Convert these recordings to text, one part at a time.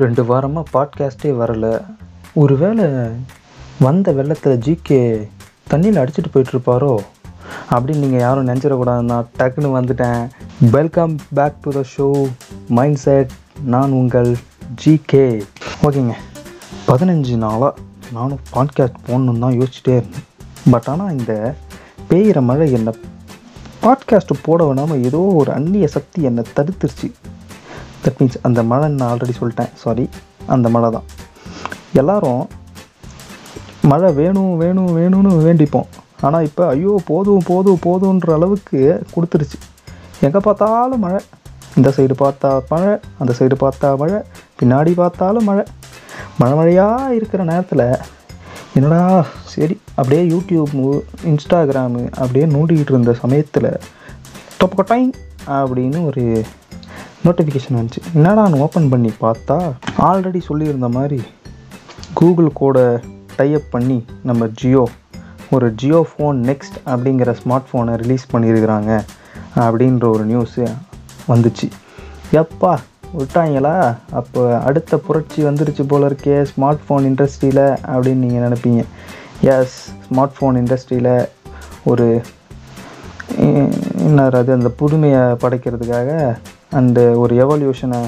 ரெண்டு வாரமாக பாட்காஸ்ட்டே வரல. ஒருவேளை வந்த வெள்ளத்தில் ஜிகே தண்ணியில் அடிச்சிட்டு போயிட்டுருப்பாரோ? அப்படின்னு நீங்கள் யாரும் நினச்சிடக்கூடாது நான் டக்குன்னு வந்துட்டேன். Welcome back to the show mindset நான் உங்கள் ஜிகே ஓகேங்க. பதினஞ்சு நாளாக நானும் பாட்காஸ்ட் போடணுன்னு தான் யோசிச்சுட்டே இருந்தேன். பட் ஆனால் இந்த பெய்கிற மழை என்னை பாட்காஸ்ட்டு போட வேணாமல் ஏதோ ஒரு அந்நிய சக்தி என்னை தடுத்துருச்சு. தட் மீன்ஸ் அந்த மழை நான் ஆல்ரெடி சொல்லிட்டேன். சாரி அந்த மழை தான். எல்லோரும் மழை வேணும் வேணும் வேணும்னு வேண்டிப்போம். ஆனால் இப்போ ஐயோ போதும் போதும் போதுன்ற அளவுக்கு கொடுத்துருச்சு. எங்கே பார்த்தாலும் மழை. இந்த சைடு பார்த்தா மழை அந்த சைடு பார்த்தா மழை. பின்னாடி பார்த்தாலும் மழை. மழை மழையாக இருக்கிற நேரத்தில் என்னடா சரி அப்படியே யூடியூப் இன்ஸ்டாகிராமு அப்படியே நோண்டிக்கிட்டு இருந்த சமயத்தில் தொப்பக்கொட்டாய் அப்படின்னு ஒரு நோட்டிஃபிகேஷன் வந்துச்சு. என்னடா ஓப்பன் பண்ணி பார்த்தா? ஆல்ரெடி சொல்லியிருந்த மாதிரி கூகுள் கூட டைப் பண்ணி நம்ம ஜியோ ஒரு ஜியோ ஃபோன் நெக்ஸ்ட் அப்படிங்கிற ஸ்மார்ட் ஃபோனை ரிலீஸ் பண்ணியிருக்கிறாங்க அப்படின்ற ஒரு நியூஸு வந்துச்சு. எப்பா விட்டாங்களா? அப்போ அடுத்த புரட்சி வந்துருச்சு போல இருக்கே ஸ்மார்ட் ஃபோன் இண்டஸ்ட்ரியில் அப்படின்னு நீங்கள் நினைப்பீங்க. எஸ் ஸ்மார்ட் ஃபோன் இண்டஸ்ட்ரியில் ஒரு என்ன அது அந்த புதுமையை படைக்கிறதுக்காக அந்த ஒரு எவல்யூஷனை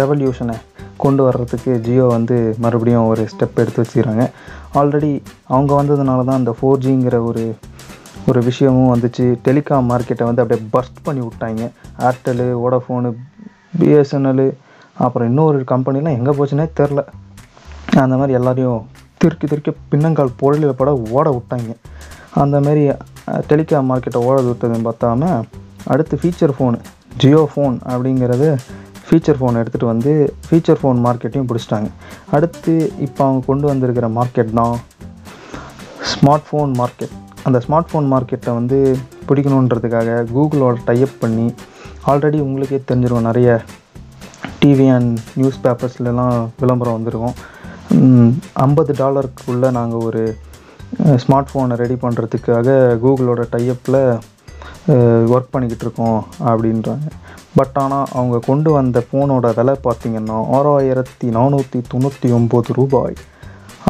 ரெவல்யூஷனை கொண்டு வர்றதுக்கு ஜியோ வந்து மறுபடியும் ஒரு ஸ்டெப் எடுத்து வச்சுக்கிறாங்க. ஆல்ரெடி அவங்க வந்ததுனால தான் அந்த ஃபோர் ஜிங்கிற ஒரு ஒரு விஷயமும் வந்துச்சு. டெலிகாம் மார்க்கெட்டை வந்து அப்படியே பஸ்ட் பண்ணி விட்டாங்க. ஏர்டெலு வோடஃபோனு பிஎஸ்என்எல் அப்புறம் இன்னொரு கம்பெனிலாம் எங்கே போச்சுன்னே தெரில அந்த மாதிரி எல்லாரையும் திருக்கி திருக்கி பின்னங்கால் பொருளில் பட ஓட விட்டாங்க. அந்தமாரி டெலிகாம் மார்க்கெட்டை ஓட விட்டதுன்னு பார்த்தாம அடுத்து ஃபீச்சர் ஃபோனு ஜியோ ஃபோன் அப்படிங்கிறது ஃபீச்சர் ஃபோன் எடுத்துகிட்டு வந்து ஃபீச்சர் ஃபோன் மார்க்கெட்டையும் பிடிச்சிட்டாங்க. அடுத்து இப்போ அவங்க கொண்டு வந்திருக்கிற மார்க்கெட் தான் ஸ்மார்ட் ஃபோன் மார்க்கெட் அந்த ஸ்மார்ட் ஃபோன் மார்க்கெட்டை வந்து பிடிக்கணுன்றதுக்காக கூகுளோட டைப் பண்ணி ஆல்ரெடி உங்களுக்கே தெரிஞ்சிருக்கும் நிறைய டிவி அண்ட் நியூஸ் பேப்பர்ஸ்லலாம் விளம்பரம் வந்திருக்கும். ஐம்பது டாலருக்குள்ளே நாங்கள் ஒரு ஸ்மார்ட் ஃபோனை ரெடி பண்ணுறதுக்காக கூகுளோட டைப்பில் ஒர்க் பண்ணிக்கிட்டு இருக்கோம் அப்படின்றாங்க. பட் ஆனால் அவங்க கொண்டு வந்த ஃபோனோட விலை பார்த்திங்கன்னா ஆறாயிரத்தி நானூற்றி தொண்ணூற்றி ஒம்பது ரூபாய்.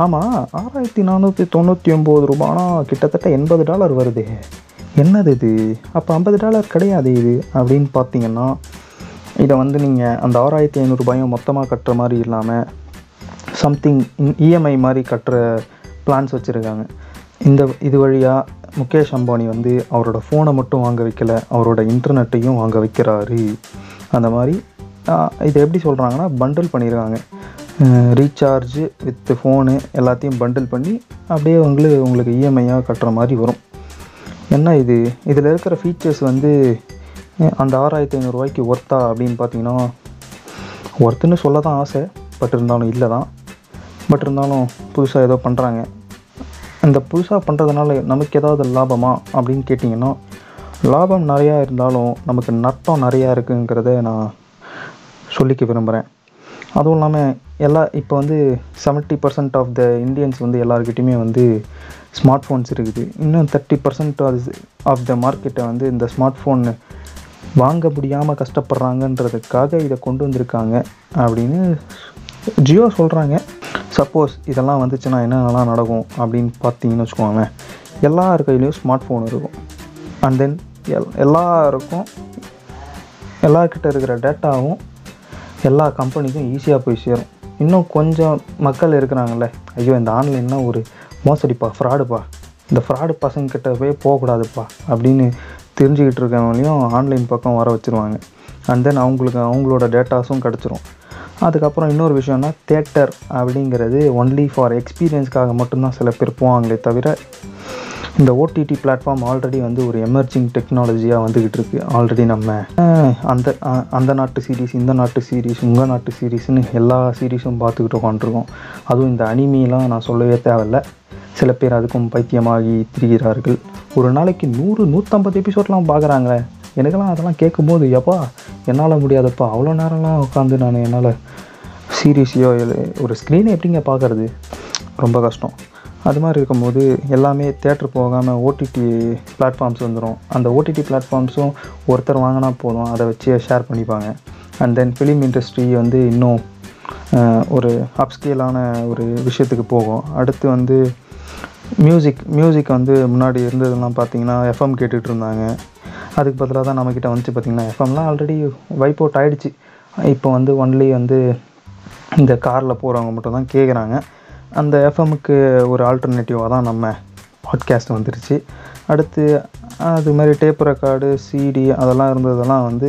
ஆமாம் ஆறாயிரத்தி நானூற்றி தொண்ணூற்றி ஒம்பது ரூபாய்னா கிட்டத்தட்ட எண்பது டாலர் வருது. என்னது இது? அப்போ ஐம்பது டாலர் கிடையாது இது அப்படின்னு பார்த்தீங்கன்னா இதை வந்து நீங்கள் அந்த ஆறாயிரத்தி ஐநூறுரூபாயும் மொத்தமாக கட்டுற மாதிரி இல்லாமல் சம்திங் இஎம்ஐ மாதிரி கட்டுற பிளான்ஸ் வச்சுருக்காங்க. இந்த இது வழியாக முகேஷ் அம்பானி வந்து அவரோட ஃபோனை மட்டும் வாங்க வைக்கல அவரோட இன்டர்நெட்டையும் வாங்க வைக்கிறாரு. அந்த மாதிரி இதை எப்படி சொல்கிறாங்கன்னா பண்டில் பண்ணியிருக்காங்க ரீசார்ஜு வித் ஃபோனு எல்லாத்தையும் பண்டில் பண்ணி அப்படியே உங்களுக்கு உங்களுக்கு இஎம்ஐயாக கட்டுற மாதிரி வரும். என்ன இது? இதில் இருக்கிற ஃபீச்சர்ஸ் வந்து அந்த ஆறாயிரத்தி ஐநூறுரூவாய்க்கு ஒர்த்தா அப்படின்னு பார்த்தீங்கன்னா ஒர்த்துன்னு சொல்ல தான் ஆசை பட் இருந்தாலும் இல்லை தான் பட் இருந்தாலும் புதுசாக ஏதோ பண்ணுறாங்க இந்த புதுசாக பண்ணுறதுனால நமக்கு ஏதாவது லாபமா அப்படின்னு கேட்டிங்கன்னா லாபம் நிறையா இருந்தாலும் நமக்கு நட்டம் நிறையா இருக்குங்கிறத நான் சொல்லிக்க விரும்புகிறேன் அதுவும் இல்லாமல் எல்லா இப்போ வந்து seventy percent of the Indians வந்து எல்லாருக்கிட்டையுமே வந்து ஸ்மார்ட் ஃபோன்ஸ் இருக்குது. இன்னும் தேர்ட்டி பர்சன்ட் ஆஃப் த மார்க்கெட்டை வந்து இந்த ஸ்மார்ட் ஃபோன் வாங்க முடியாமல் கஷ்டப்படுறாங்கன்றதுக்காக இதை கொண்டு வந்திருக்காங்க அப்படின்னு ஜியோ சொல்கிறாங்க சப்போஸ் இதெல்லாம் வந்துச்சுன்னா என்னென்னலாம் நடக்கும் அப்படின்னு பார்த்தீங்கன்னு வச்சுக்கோங்களேன். எல்லார் கையிலையும் ஸ்மார்ட் ஃபோன் இருக்கும். அண்ட் தென் எல் எல்லாருக்கும் எல்லார்கிட்ட இருக்கிற டேட்டாவும் எல்லா கம்பெனிக்கும் ஈஸியாக போய் சேரும். இன்னும் கொஞ்சம் மக்கள் இருக்கிறாங்கல்ல. ஐயோ இந்த ஆன்லைன்னா ஒரு மோசடிப்பா ஃப்ராடுப்பா இந்த ஃப்ராடு பசங்கக்கிட்ட போய் போகக்கூடாதுப்பா அப்படின்னு தெரிஞ்சுக்கிட்டு இருக்கவங்களையும் ஆன்லைன் பக்கம் வர வச்சுருவாங்க. அண்ட் தென் அவங்களுக்கு அவங்களோட டேட்டாஸும் கிடச்சிரும். அதுக்கப்புறம் இன்னொரு விஷயம்னா தேட்டர் அப்படிங்கிறது ஒன்லி ஃபார் எக்ஸ்பீரியன்ஸ்க்காக மட்டும்தான் சில பேர் போவாங்களே தவிர இந்த ஓடிடி பிளாட்ஃபார்ம் ஆல்ரெடி வந்து ஒரு எமர்ஜிங் டெக்னாலஜியாக வந்துக்கிட்டு இருக்குது ஆல்ரெடி நம்ம அந்த அந்த நாட்டு சீரீஸ் இந்த நாட்டு சீரீஸ் உங்கள் நாட்டு சீரீஸ்னு எல்லா சீரீஸும் பார்த்துக்கிட்டு உட்காந்துருக்கோம் அதுவும் இந்த அனிமிலாம் நான் சொல்லவே தேவையில்ல. சில பேர் அதுக்கும் பைத்தியமாகி திரிகிறார்கள். ஒரு நாளைக்கு நூறு நூற்றம்பது எபிசோட்லாம் பார்க்குறாங்களே. எனக்கெல்லாம் அதெல்லாம் கேட்கும்போது எப்பா என்னால் முடியாதப்பா அவ்வளோ நேரம்லாம் உட்காந்து நான் என்னால் சீரியஸையோ ஒரு ஸ்க்ரீனை எப்படிங்க பார்க்குறது? ரொம்ப கஷ்டம். அது மாதிரி இருக்கும்போது எல்லாமே தேட்டர் போகாமல் ஓடிடி பிளாட்ஃபார்ம்ஸ் வந்துடும் அந்த ஓடிடி பிளாட்ஃபார்ம்ஸும் ஒருத்தர் வாங்கினா போதும் அதை வச்சு ஷேர் பண்ணிப்பாங்க. அண்ட் தென் ஃபிலிம் இண்டஸ்ட்ரி வந்து இன்னும் ஒரு அப்ஸ்கேலான ஒரு விஷயத்துக்கு போகும். அடுத்து வந்து மியூசிக் மியூசிக் வந்து முன்னாடி இருந்ததெல்லாம் பார்த்தீங்கன்னா எஃப்எம் கேட்டுகிட்டு இருந்தாங்க. அதுக்கு பதிலாக தான் நம்மக்கிட்ட வந்துச்சு பார்த்தீங்கன்னா எஃப்எம்லாம் ஆல்ரெடி வைப் அவுட் ஆகிடுச்சு இப்போ வந்து ஒன்லி வந்து இந்த காரில் போகிறவங்க மட்டும் தான் கேட்குறாங்க அந்த எஃப்எம்முக்கு ஒரு ஆல்டர்னேட்டிவாக தான் நம்ம பாட்காஸ்ட் வந்துருச்சு. அடுத்து அது மாதிரி டேப் ரெக்கார்டு சிடி அதெல்லாம் இருந்ததெல்லாம் வந்து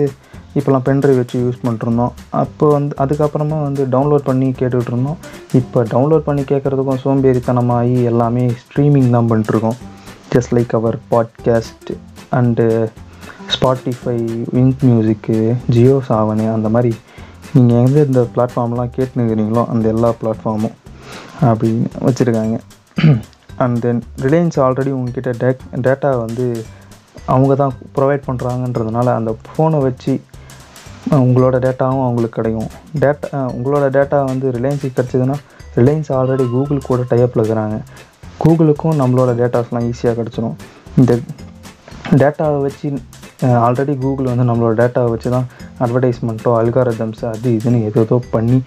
இப்போலாம் பென்ட்ரைவ் வச்சு யூஸ் பண்ணிட்டுருந்தோம். அப்போ வந்து அதுக்கப்புறமா வந்து டவுன்லோட் பண்ணி கேட்டுக்கிட்டு இருந்தோம் இப்போ டவுன்லோட் பண்ணி கேட்குறதுக்கும் சோம்பேறித்தனமாகி எல்லாமே ஸ்ட்ரீமிங் தான் பண்ணிட்டுருக்கோம். Just like our podcast and Spotify Wynk music Jio Saavn அந்த மாதிரி நீங்கள் எந்த இந்த பிளாட்ஃபார்ம்லாம் கேட்டுனுக்கிறீங்களோ அந்த எல்லா பிளாட்ஃபார்மும் அப்படின்னு வச்சுருக்காங்க. அண்ட் தென் ரிலையன்ஸ் ஆல்ரெடி உங்ககிட்ட டேக் டேட்டா வந்து அவங்க தான் ப்ரொவைட் பண்ணுறாங்கன்றதுனால அந்த ஃபோனை வச்சு உங்களோட டேட்டாவும் அவங்களுக்கு கிடைக்கும். டேட்டா உங்களோட டேட்டா வந்து ரிலையன்ஸுக்கு கிடச்சிதுன்னா ரிலையன்ஸ் ஆல்ரெடி கூகுள் கூட டைப்பில் இருக்கிறாங்க. கூகுளுக்கும் நம்மளோட டேட்டாஸ்லாம் ஈஸியாக கிடச்சிரும். இந்த டேட்டாவை வச்சு ஆல்ரெடி கூகுள் வந்து நம்மளோட டேட்டாவை வச்சு தான் அட்வர்டைஸ்மெண்ட்டோ அல்காரதம்ஸ் அது இதுன்னு ஏதோ பண்ணி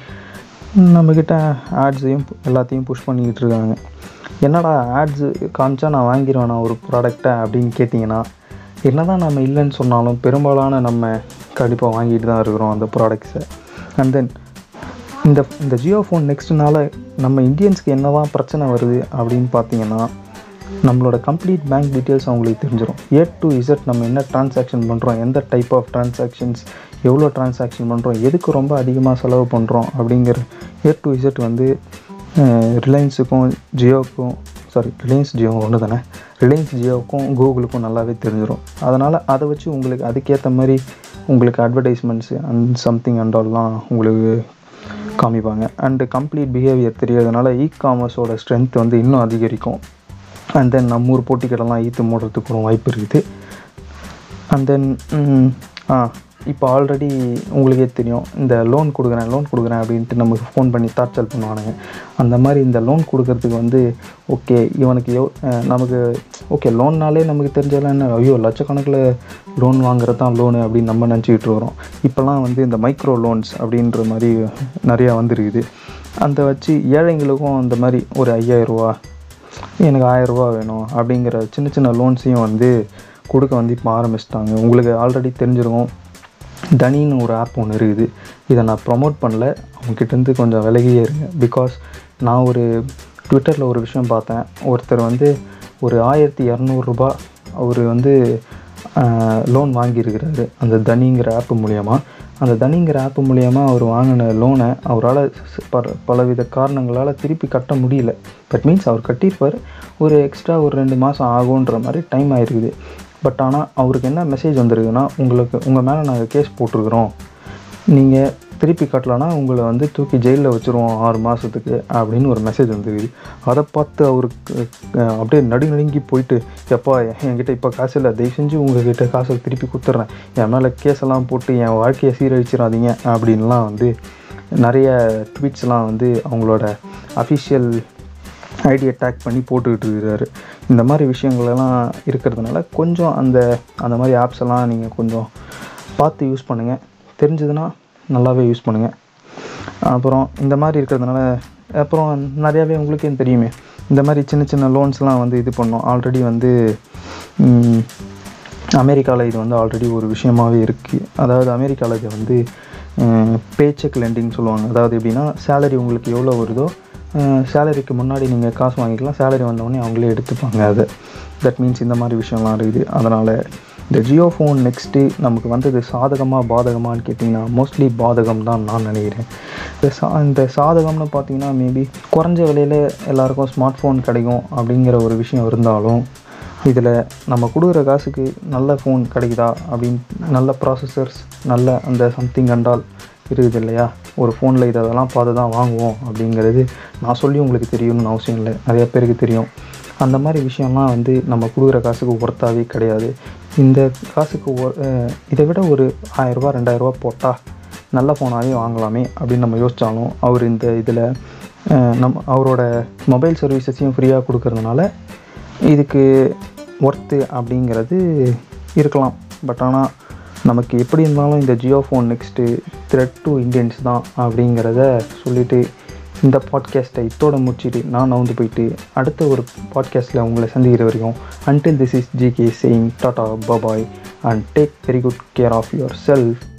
நம்மக்கிட்ட ஆட்ஸையும் எல்லாத்தையும் புஷ் பண்ணிக்கிட்டு இருக்காங்க. என்னடா ஆட்ஸ் காமிச்சா நான் வாங்கிடுவேன் நான் ஒரு ப்ராடக்டை அப்படின்னு கேட்டிங்கன்னா என்ன தான் நம்ம இல்லைன்னு சொன்னாலும் பெரும்பாலான நம்ம கண்டிப்பாக வாங்கிட்டு தான் இருக்கிறோம் அந்த ப்ராடக்ட்ஸை அண்ட் தென் இந்த இந்த ஜியோ ஃபோன் நெக்ஸ்ட்னால நம்ம இந்தியன்ஸ்க்கு என்ன தான் பிரச்சனை வருது அப்படின்னு பார்த்தீங்கன்னா நம்மளோட கம்ப்ளீட் பேங்க் டீட்டெயில்ஸ் அவங்களுக்கு தெரிஞ்சிடும் ஏ டு இசட் நம்ம என்ன டிரான்சாக்ஷன் பண்ணுறோம் எந்த டைப் ஆஃப் டிரான்சாக்ஷன்ஸ் எவ்வளோ டிரான்சாக்ஷன் பண்ணுறோம் எதுக்கு ரொம்ப அதிகமாக செலவு பண்ணுறோம் அப்படிங்கிற ஏ டு இசட் வந்து ரிலையன்ஸுக்கும் ஜியோக்கும் சாரி ரிலையன்ஸ் ஜியோ ஒன்று தானே? ரிலையன்ஸ் ஜியோவுக்கும் கூகுளுக்கும் நல்லாவே தெரிஞ்சிடும் அதனால் அதை வச்சு உங்களுக்கு அதுக்கேற்ற மாதிரி உங்களுக்கு அட்வர்டைஸ்மெண்ட்ஸு அண்ட் சம்திங் அண்ட் ஆல்லாம் உங்களுக்கு காமிப்பாங்க. அண்டு கம்ப்ளீட் பிஹேவியர் தெரியறதுனால இ காமர்ஸோட ஸ்ட்ரென்த் வந்து இன்னும் அதிகரிக்கும். அண்ட் தென் நம்ம ஊர் போட்டிக்கடலாம் ஈத்து மூடுறதுக்கு ஒரு வாய்ப்பு இருக்குது. அண்ட் தென் ஆ இப்போ ஆல்ரெடி உங்களுக்கே தெரியும் இந்த லோன் கொடுக்குறேன் லோன் கொடுக்குறேன் அப்படின்ட்டு நமக்கு ஃபோன் பண்ணி டார்ச்சல் பண்ணுவானுங்க. அந்த மாதிரி இந்த லோன் கொடுக்கறதுக்கு வந்து ஓகே இவனுக்கு எவ் நமக்கு ஓகே லோன்னாலே நமக்கு தெரிஞ்சாலும் என்ன ஐயோ லட்சக்கணக்கில் லோன் வாங்குறது தான் லோனு அப்படின்னு நம்ம நினச்சிக்கிட்டு இருக்கிறோம். இப்போல்லாம் வந்து இந்த மைக்ரோ லோன்ஸ் அப்படின்ற மாதிரி நிறையா வந்துருக்குது. அந்த வச்சு ஏழைங்களுக்கும் அந்த மாதிரி ஒரு ஐயாயிரரூவா எனக்கு ஆயரூபா வேணும் அப்படிங்கிற சின்ன சின்ன லோன்ஸையும் வந்து கொடுக்க வந்து இப்போ ஆரம்பிச்சிட்டாங்க. உங்களுக்கு ஆல்ரெடி தெரிஞ்சிருக்கும். தனின்னு ஒரு ஆப் ஒன்று இருக்குது. இதை நான் ப்ரொமோட் பண்ணல. அவங்ககிட்டேருந்து கொஞ்சம் விலகியே இருங்க பிகாஸ் நான் ஒரு ட்விட்டரில் ஒரு விஷயம் பார்த்தேன். ஒருத்தர் வந்து ஒரு ஆயிரத்தி இரநூறுபா அவர் வந்து லோன் வாங்கியிருக்கிறாரு. அந்த தனிங்கிற ஆப் மூலயமா. அந்த தனிங்கிற ஆப்பு மூலயமா அவர் வாங்கின லோனை அவரால் பல பலவித காரணங்களால் திருப்பி கட்ட முடியல. தட் மீன்ஸ் அவர் கட்டியிருப்பார். ஒரு எக்ஸ்ட்ரா ஒரு ரெண்டு மாதம் ஆகுன்ற மாதிரி டைம் ஆயிருக்குது. பட் ஆனால் அவருக்கு என்ன மெசேஜ் வந்திருக்குன்னா உங்களுக்கு உங்கள் மேலே நாங்கள் கேஸ் போட்டிருக்கிறோம். நீங்கள் திருப்பி கட்டலனா உங்களை வந்து தூக்கி ஜெயிலில் வச்சுருவோம் ஆறு மாதத்துக்கு அப்படின்னு ஒரு மெசேஜ் வந்துருக்குது அதை பார்த்து அவருக்கு அப்படியே நடு நடுங்கி போயிட்டு எப்பா என்கிட்ட இப்போ காசு இல்லை. தயவு செஞ்சு உங்ககிட்ட காசை திருப்பி கொடுத்துட்றேன் என் மேலே கேஸெல்லாம் போட்டு என் வாழ்க்கையை சீரழிச்சிடாதீங்க. அப்படின்லாம் வந்து நிறைய ட்வீட்ஸ்லாம் வந்து அவங்களோட அஃபிஷியல் ஐடியை டேக் பண்ணி போட்டுக்கிட்டு இருக்கிறாரு. இந்த மாதிரி விஷயங்களெல்லாம் இருக்கிறதுனால கொஞ்சம் அந்த அந்த மாதிரி ஆப்ஸ் எல்லாம் நீங்கள் கொஞ்சம் பார்த்து யூஸ் பண்ணுங்கள் தெரிஞ்சதுன்னா நல்லாவே யூஸ் பண்ணுங்கள் அப்புறம் இந்த மாதிரி இருக்கிறதுனால அப்புறம் நிறையாவே உங்களுக்கே தெரியுமே. இந்த மாதிரி சின்ன சின்ன லோன்ஸ்லாம் வந்து இது பண்ணோம். ஆல்ரெடி வந்து அமெரிக்காவில் இது வந்து ஆல்ரெடி ஒரு விஷயமாகவே இருக்குது அதாவது அமெரிக்காவில் இது வந்து பேச்செக் லெண்டிங் சொல்லுவாங்க. அதாவது எப்படின்னா சேலரி உங்களுக்கு எவ்வளோ வருதோ சேலரிக்கு முன்னாடி நீங்கள் காசு வாங்கிக்கலாம். சேலரி வந்தவொடனே அவங்களே எடுத்துப்பாங்க அதை. தட் மீன்ஸ் இந்த மாதிரி விஷயம்லாம் இருக்குது. அதனால் இந்த ஜியோ ஃபோன் நெக்ஸ்ட்டு நமக்கு வந்தது சாதகமாக பாதகமான்னு கேட்டிங்கன்னா மோஸ்ட்லி பாதகம் தான் நான் நினைக்கிறேன். இந்த சா இந்த சாதகம்னு பார்த்தீங்கன்னா மேபி குறைஞ்ச விலையில் எல்லாருக்கும் ஸ்மார்ட் ஃபோன் கிடைக்கும் அப்படிங்கிற ஒரு விஷயம் இருந்தாலும் இதில் நம்ம கொடுக்குற காசுக்கு நல்ல ஃபோன் கிடைக்குதா அப்படின்னு நல்ல ப்ராசஸர்ஸ் நல்ல அந்த சம்திங் கண்டால் இருக்குது இல்லையா? ஒரு ஃபோனில் இதெல்லாம் பார்த்து தான் வாங்குவோம் அப்படிங்கிறது நான் சொல்லி உங்களுக்கு தெரியும்னு அவசியம் இல்லை. நிறைய பேருக்கு தெரியும். அந்த மாதிரி விஷயம்லாம் வந்து நம்ம கொடுக்குற காசுக்கு ஒர்த்தாகவே கிடையாது. இந்த காசுக்கு ஒ- இதை விட ஒரு ஆயிரரூபா ரெண்டாயிரரூபா போட்டால் நல்ல ஃபோனாகவே வாங்கலாமே அப்படின்னு நம்ம யோசித்தாலும் அவர் இந்த இதில் நம் அவரோட மொபைல் சர்வீசஸையும் ஃப்ரீயாக கொடுக்கறதுனால இதுக்கு ஒர்த்து அப்படிங்கிறது இருக்கலாம். பட் ஆனால் நமக்கு எப்படி இருந்தாலும் இந்த Jio phone next threat to Indians தான் அப்படிங்கிறத சொல்லிவிட்டு இந்த பாட்காஸ்ட்டை இத்தோட முடிச்சுட்டு நான் நவுந்து போயிட்டு அடுத்த ஒரு பாட்காஸ்ட்டில் உங்களை சந்திக்கிற வரைக்கும் until this is G K saying tata bye bye and take very good care of yourself